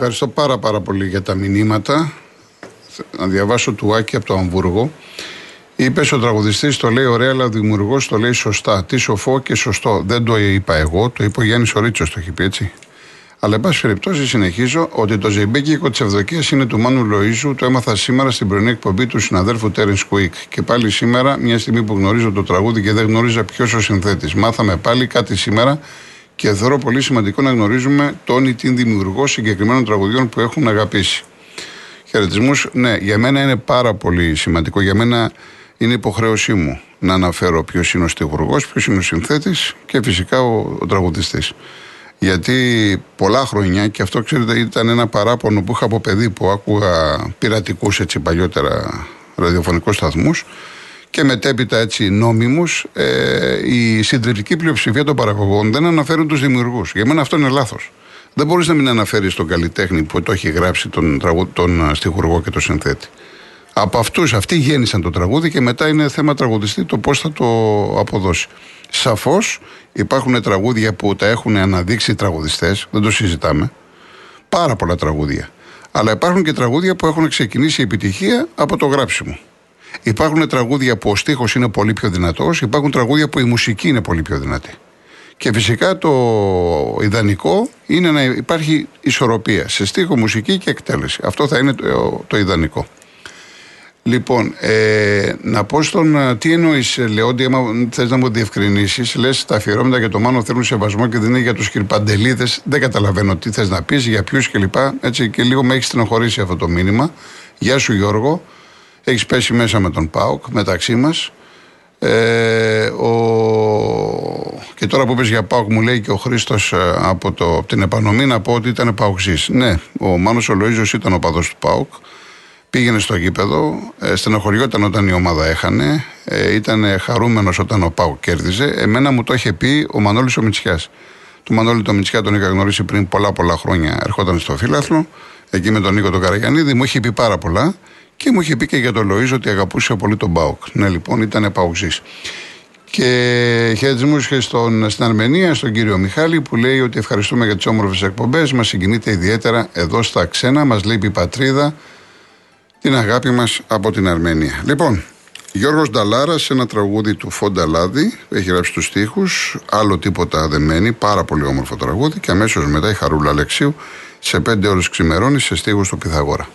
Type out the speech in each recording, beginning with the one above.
Ευχαριστώ πάρα πάρα πολύ για τα μηνύματα. Να διαβάσω του Άκη από το Αμβούργο. Είπε ο τραγουδιστής, το λέει ωραία, αλλά ο δημιουργός το λέει σωστά. Τι σοφό και σωστό. Δεν το είπα εγώ, το είπε ο Γιάννης Ορίτσος, το έχει πει έτσι. Αλλά, εν πάση περιπτώσει, συνεχίζω ότι το ζεϊμπέκικο της Ευδοκίας είναι του Μάνου Λοίζου. Το έμαθα σήμερα στην πρωινή εκπομπή του συναδέλφου Τέρεν Κουίκ. Και πάλι σήμερα, μια στιγμή που γνωρίζω το τραγούδι και δεν γνωρίζα ποιος ο συνθέτης. Μάθαμε πάλι κάτι σήμερα και θεωρώ πολύ σημαντικό να γνωρίζουμε τον ή την δημιουργό συγκεκριμένων τραγουδιών που έχουν αγαπήσει. Χαιρετισμούς, ναι, για μένα είναι πάρα πολύ σημαντικό. Για μένα είναι υποχρέωσή μου να αναφέρω ποιος είναι ο στιχουργό, ποιος είναι ο συνθέτης και φυσικά ο, ο τραγουδιστής. Γιατί πολλά χρόνια, και αυτό ξέρετε ήταν ένα παράπονο που είχα από παιδί που άκουγα πειρατικούς έτσι παλιότερα ραδιοφωνικούς σταθμούς και μετέπειτα έτσι νόμιμους, ε, η συντριπτική πλειοψηφία των παραγωγών δεν αναφέρουν τους δημιουργούς. Για μένα αυτό είναι λάθος. Δεν μπορείς να μην αναφέρεις τον καλλιτέχνη που το έχει γράψει τον, τον στιχουργό και τον συνθέτη. Από αυτούς, αυτοί γέννησαν το τραγούδι και μετά είναι θέμα τραγουδιστή το πώς θα το αποδώσει. Σαφώς υπάρχουν τραγούδια που τα έχουν αναδείξει οι τραγουδιστές, δεν το συζητάμε. Πάρα πολλά τραγούδια. Αλλά υπάρχουν και τραγούδια που έχουν ξεκινήσει η επιτυχία από το γράψιμο. Υπάρχουν τραγούδια που ο στίχος είναι πολύ πιο δυνατός, υπάρχουν τραγούδια που η μουσική είναι πολύ πιο δυνατή. Και φυσικά το ιδανικό είναι να υπάρχει ισορροπία σε στίχο, μουσική και εκτέλεση. Αυτό θα είναι το, το ιδανικό. Λοιπόν, ε, να πω στον. Ε, τι εννοείς, ε, Λεόντι, άμα θες να μου διευκρινίσεις, λες τα αφιερώματα για το μάνο θέλουν σεβασμό και δεν είναι για τους κυρπαντελίδες. Δεν καταλαβαίνω τι θες να πεις, για ποιους κλπ. Έτσι και λίγο με έχεις στενοχωρήσει αυτό το μήνυμα. Γεια σου, Γιώργο. Έχεις πέσει μέσα με τον Πάουκ μεταξύ μας. Ε, ο... Και τώρα που πες για ΠΑΟΚ μου λέει και ο Χρήστος ε, από, το, από την επανομή να πω ότι ήταν ΠΑΟΚζής. Ναι, ο Μάνος ο Λοΐζος ήταν ο παδός του ΠΑΟΚ. Πήγαινε στο γήπεδο, ε, στενοχωριόταν όταν η ομάδα έχανε, ε, ήταν χαρούμενος όταν ο Πάου κέρδιζε. Εμένα μου το είχε πει ο Μανώλης ο Μητσιάς. Του Μανώλη το Μητσιά τον είχα γνωρίσει πριν πολλά πολλά χρόνια. Ερχόταν στο φύλαθλο, εκεί με τον Νίκο τον Καραγιανίδη, μου είχε πει πάρα πολλά και μου είχε πει και για τον Λοίζο ότι αγαπούσε πολύ τον Πάουκ. Ναι, λοιπόν, ήταν Παουξή. Και χαιρετισμού και στον, στην Αρμενία, στον κύριο Μιχάλη, που λέει ότι ευχαριστούμε για τις όμορφες εκπομπές. Μας συγκινείται ιδιαίτερα εδώ στα ξένα, μας λείπει η πατρίδα την αγάπη μας από την Αρμενία. Λοιπόν, Γιώργος Νταλάρας σε ένα τραγούδι του Φόντα Λάδη, έχει γράψει τους στίχους, άλλο τίποτα δεν μένει, πάρα πολύ όμορφο τραγούδι και αμέσως μετά η Χαρούλα Αλεξίου σε πέντε ώρες ξημερώνεις σε στίχους του Πυθαγόρα.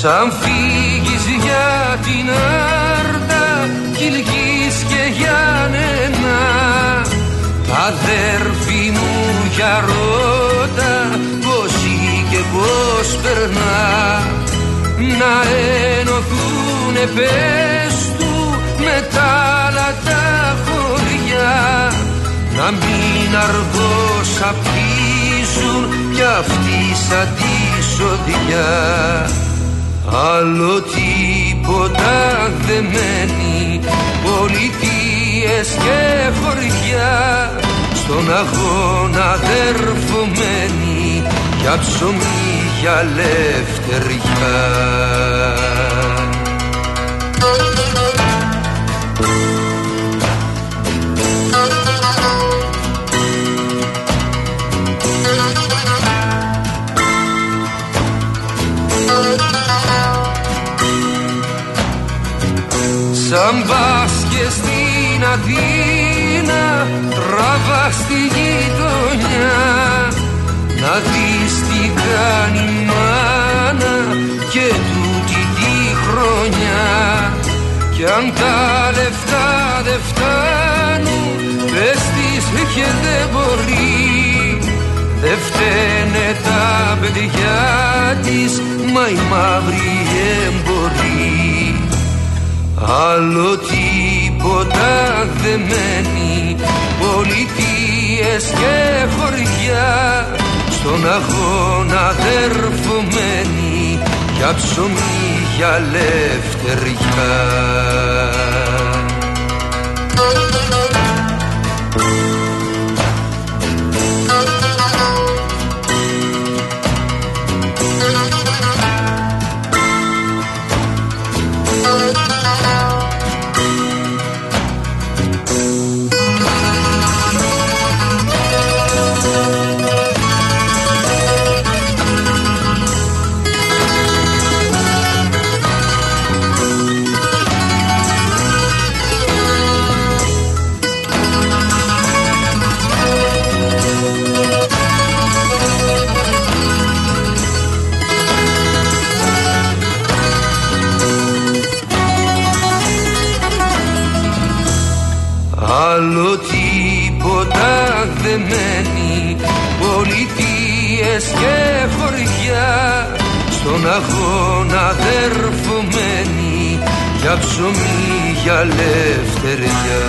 Σαν φύγεις για την Άρτα Κυλκής και Γιάννενα Αδέρφη μου για ρώτα Πώς και πώς περνά Να ενωθούνε πες του Με τα άλλα τα χωριά. Να μην αργώς απτήσουν Κι αυτοί σαν τη σοδιά Άλλο τίποτα δεν μένει. Πολιτείες και χωριά. Στον αγώνα δερφωμένοι Για ψωμί, για λευτεριά Σαν πας και στην Αθήνα τραβά στη γειτονιά. Να δεις τι κάνει η μάνα και τούτη τη χρονιά. Κι αν τα λεφτά δεν φτάνουν πες της και δεν μπορεί. Δεν φταίνε τα παιδιά της Μα η μαύρη εμπορεί Άλλο τίποτα δεν μένει. Πολιτείες και χωριά. Στον αγώνα δερφωμένοι Για ψωμί, για λευτεριά λευτεριά.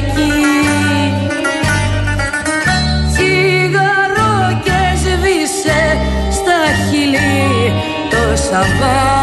Κυριακή Τσιγαρό και σβήσε στα χείλη το Σαββάτο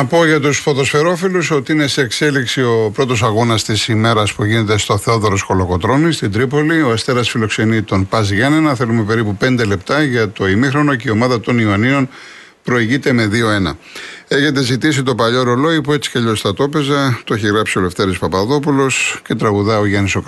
Να πω για τους ποδοσφαιρόφιλου ότι είναι σε εξέλιξη ο πρώτος αγώνας της ημέρας που γίνεται στο Θεόδωρος Κολοκοτρόνη στην Τρίπολη. Ο Αστέρας φιλοξενεί τον Πα Γιάννενα. Θέλουμε περίπου 5 λεπτά για το ημίχρονο και η ομάδα των Ιωαννίνων προηγείται με 2-1. Έχετε ζητήσει το παλιό ρολόι που έτσι και αλλιώς θα το έπαιζα. Το έχει γράψει ο Λευτέρης Παπαδόπουλος και τραγουδά ο Γιάννης ο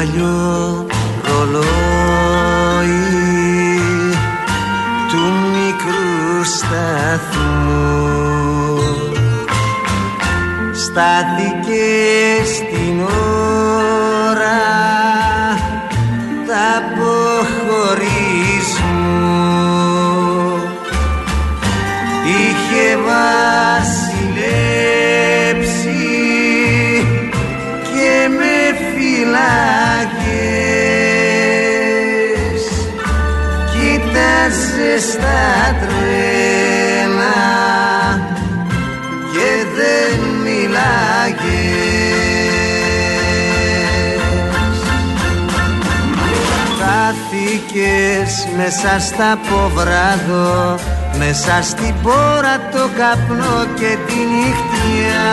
παλιό ρολόι του μικρού σταθμού. Στάθηκε μέσα στα ποβράδο μέσα στην πόρα το καπνό και τη νύχτια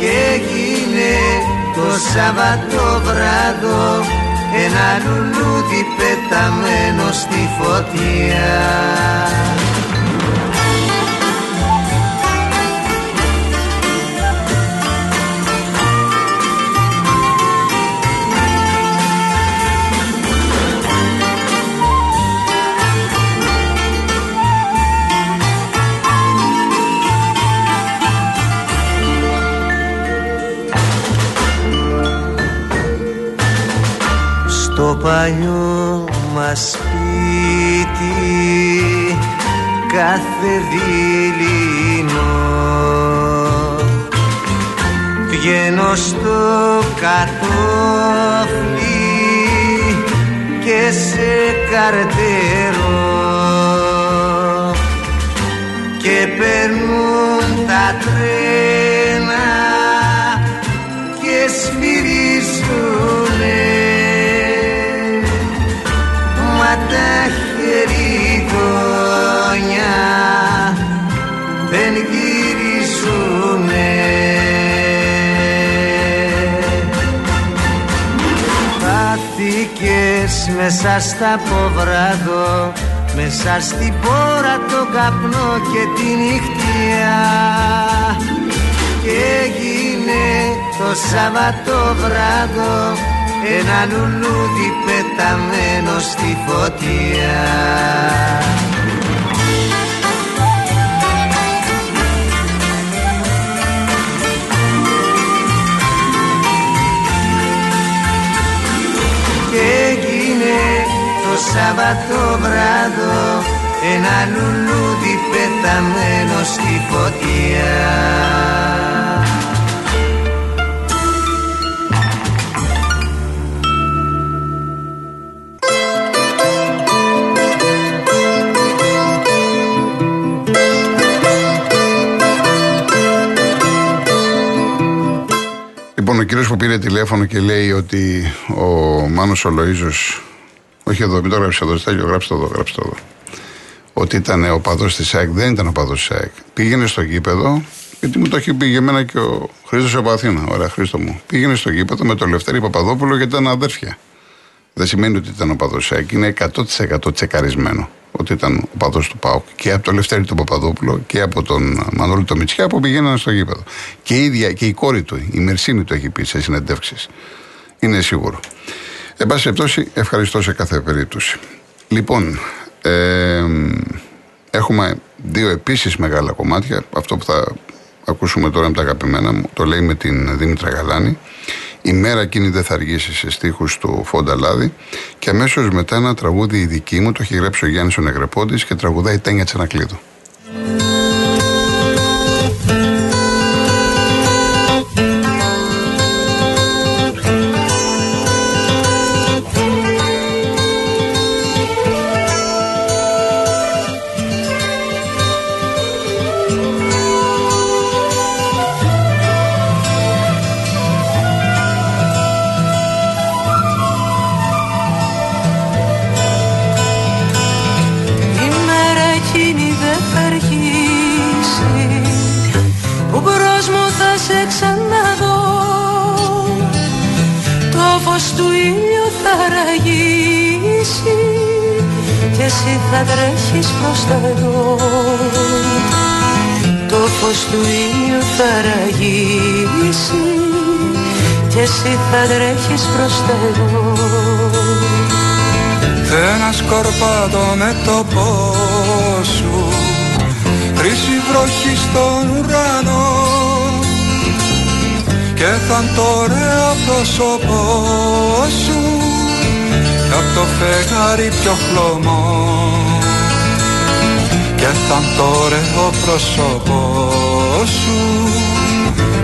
και έγινε το Σαββατοβράδο ένα λουλούδι πεταμένο στη φωτιά παλιό μας σπίτι κάθε δειλινό βγαίνω στο κατόφλι και σε καρτερό και περνούν τα τρένα μέσα στα ποβράδο μέσα στην πόρα το καπνό και τη νυχτιά και έγινε το Σαββατοβράδο ένα λουλούδι πεταμένο στη φωτιά το Σάββατο βράδο ένα λουλούδι πεταμένο στη φωτιά. Ο κύριος που πήρε τηλέφωνο και λέει ότι ο Μάνος ο Λοΐζος, όχι εδώ, μην το γράψεις εδώ, Στέλιο, γράψτε το εδώ, γράψτε το εδώ. Ότι ήταν ο παδός της ΑΕΚ, δεν ήταν ο παδός της ΑΕΚ. Πήγαινε στο γήπεδο, γιατί μου το έχει πει για μένα και ο Χρήστος από Αθήνα. Ωραία, Χρήστο μου. Πήγαινε στο γήπεδο με τον Λευτέρη Παπαδόπουλο γιατί ήταν αδέρφια. Δεν σημαίνει ότι ήταν ο παδός της ΑΕΚ, είναι 100% τσεκαρισμένο ότι ήταν ο παδός του ΠΑΟΚ και από τον Λευτέρη του Παπαδόπουλο και από τον Μανώλη το Μητσιά που πηγαίνανε στο γήπεδο. Και η ίδια και η κόρη του, η Μερσίνη το έχει πει σε συνεντεύξεις. Είναι σίγουρο. Εν πάση περιπτώσει, ευχαριστώ σε κάθε περίπτωση. Λοιπόν, ε, έχουμε δύο επίσης μεγάλα κομμάτια. Αυτό που θα ακούσουμε τώρα με τα αγαπημένα μου, το λέει με την Δήμητρα Γαλάνη. Η μέρα εκείνη δεν θα αργήσει σε στίχους του Φόντα Λάδη και αμέσως μετά ένα τραγούδι η δική μου, το έχει γράψει ο Γιάννης ο Νεγρεπόντης και τραγουδάει Τένια Τσανακλείδου. Ραγίσει και εσύ θα τρέχεις προς τα εδώ Ένα σκορπάτο με το σου Χρύση βροχή στον ουρανό. Και θα το ωραίο πρόσωπό σου απ' το φεγγάρι πιο χλωμό. Και θα το ωραίο πρόσωπό σου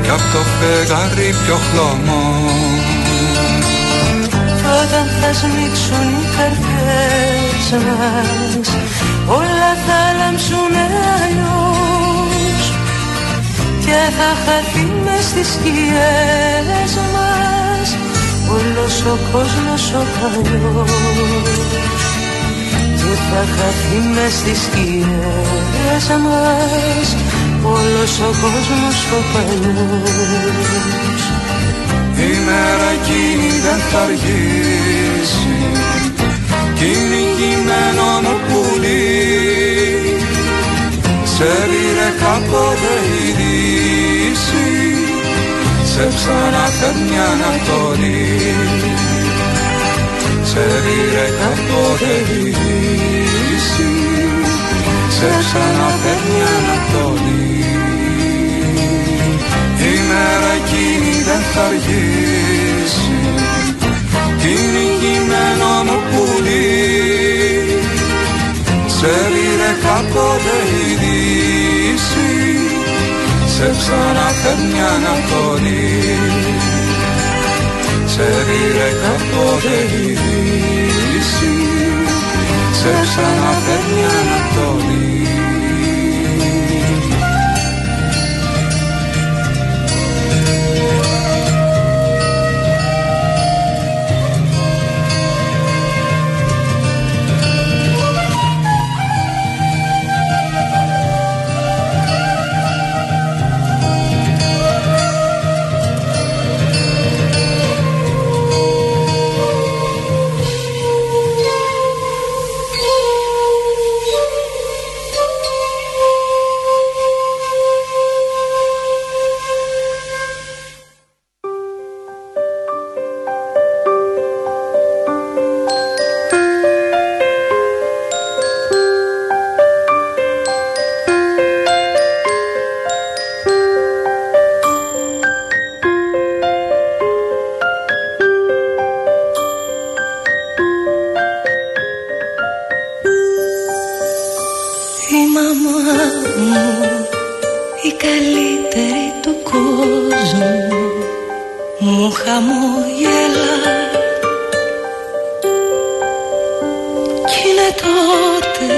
κι απ' το φεγγάρι πιο χλωμό. Όταν θα σμίξουν οι καρδιές μας όλα θα λάμψουν αλλιώς. Και θα χαθεί μες στις σκιές μας όλος ο κόσμος ο παλιός και θα χαθεί μες στις σκιές μας όλος ο κόσμος ο παλιός Η μέρα εκείνη δεν θα αργήσει κι είναι κειμένο μου πουλί. Σε πήρε κάποτε η δύση σε ξαναφέρνει Ανατολή σε πήρε κάποτε η Δύση σε ξαναφέρνει Ανατολή η μέρα εκείνη δεν θα αργήσει κι νικημένο μου πουλί σε πήρε κάποτε η Δύση σε ξαναφέρνει Ανατολή σε πήρε κάποτε η Δύση σε ξαναφέρνει Ανατολή τότε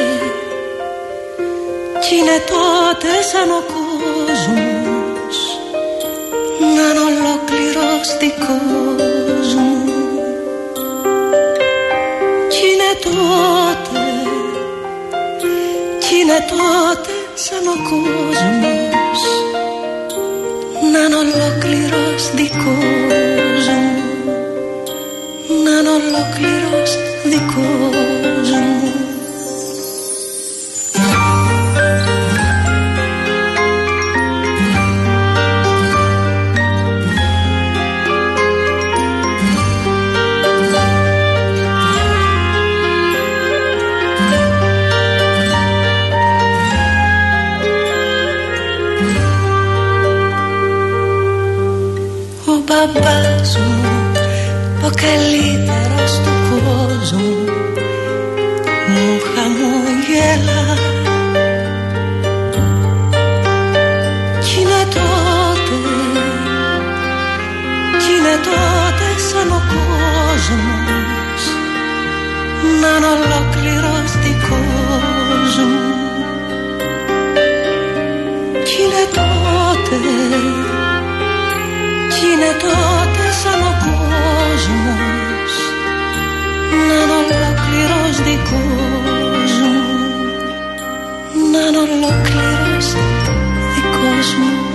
Κι είναι τότε σαν ο κόσμος Να είναι ολόκληρος δικός μου Κι είναι τότε Κι είναι τότε σαν ο κόσμος Να είναι ολόκληρος μου Να είναι ολόκληρος δικός μου. Ο μπαμπάς μου ο καλύτερος. Να είναι ολόκληρος δικός μου Κι είναι τότε, κι είναι τότε σαν ο κόσμος να είναι ολόκληρος δικός μου να είναι ολόκληρος δικός μου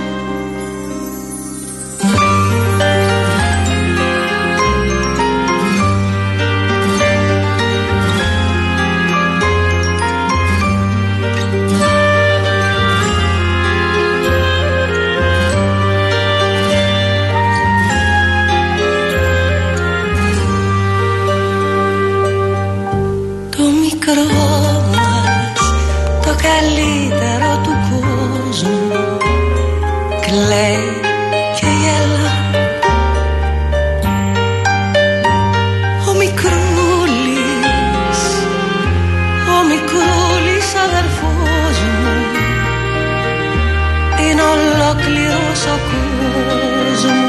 ολόκληρος ο κόσμος.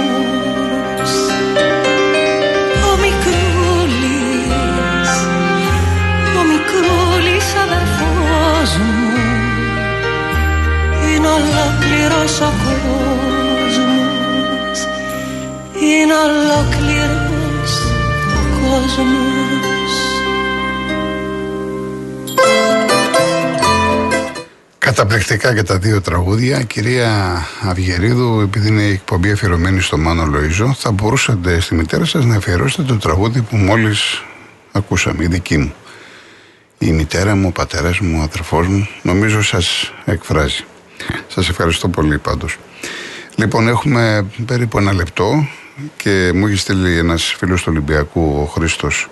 Ο μικρούλης, ο μικρούλης αδερφός μου. Είναι ολόκληρος ο κόσμος. Είναι ολόκληρος ο κόσμος Καταπληκτικά και τα δύο τραγούδια. Κυρία Αυγερίδου, επειδή είναι η εκπομπή αφιερωμένη στο Μάνο Λοϊζό, θα μπορούσατε στη μητέρα σας να αφιερώσετε το τραγούδι που μόλις ακούσαμε, η δική μου. Η μητέρα μου, ο πατέρας μου, ο αδερφός μου, νομίζω σας εκφράζει. Σας ευχαριστώ πολύ πάντως. Λοιπόν, έχουμε περίπου ένα λεπτό και μου έχει στείλει ένας φίλος του Ολυμπιακού, ο Χρήστος,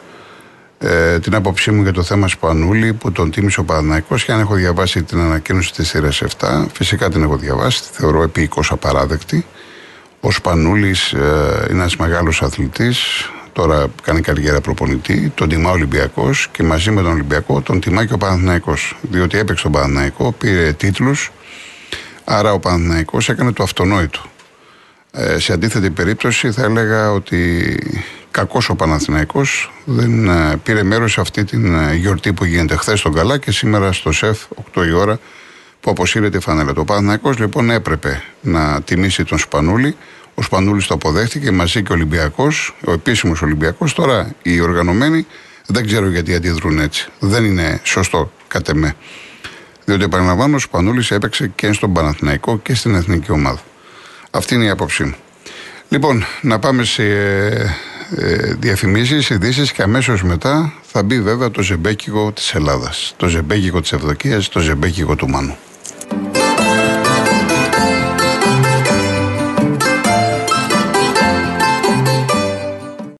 ε, την άποψή μου για το θέμα Σπανούλη που τον τίμησε ο Παναθηναϊκός και αν έχω διαβάσει την ανακοίνωση της σειράς 7, φυσικά την έχω διαβάσει, τη θεωρώ επίοικος απαράδεκτη. Ο Σπανούλης ε, είναι ένας μεγάλος αθλητής, τώρα κάνει καριέρα προπονητή, τον τιμά ο Ολυμπιακός και μαζί με τον Ολυμπιακό τον τιμά και ο Παναθηναϊκός, διότι έπαιξε τον Παναθηναϊκό, πήρε τίτλους, άρα ο Παναθηναϊκός έκανε το αυτονόητο. Ε, σε αντίθετη περίπτωση θα έλεγα ότι κακός ο Παναθηναϊκός δεν ε, πήρε μέρος σε αυτή την ε, γιορτή που γίνεται χθες στον Καλά και σήμερα στο ΣΕΦ 8 η ώρα που αποσύρεται η φανέλα. Το Παναθηναϊκός λοιπόν έπρεπε να τιμήσει τον Σπανούλη. Ο Σπανούλης το αποδέχτηκε μαζί και ο Ολυμπιακός, ο επίσημος Ολυμπιακός. Τώρα οι οργανωμένοι δεν ξέρω γιατί αντιδρούν έτσι. Δεν είναι σωστό κατ' εμέ. Διότι επαναλαμβάνω, ο Σπανούλης έπαιξε και στον Παναθηναϊκό και στην εθνική ομάδα. Αυτή είναι η άποψή μου. Λοιπόν, να πάμε σε ε, ε, διαφημίσεις, ειδήσεις και αμέσως μετά θα μπει βέβαια το ζεμπέκικο της Ελλάδας. Το ζεμπέκικο της Ευδοκίας, το ζεμπέκικο του Μάνου.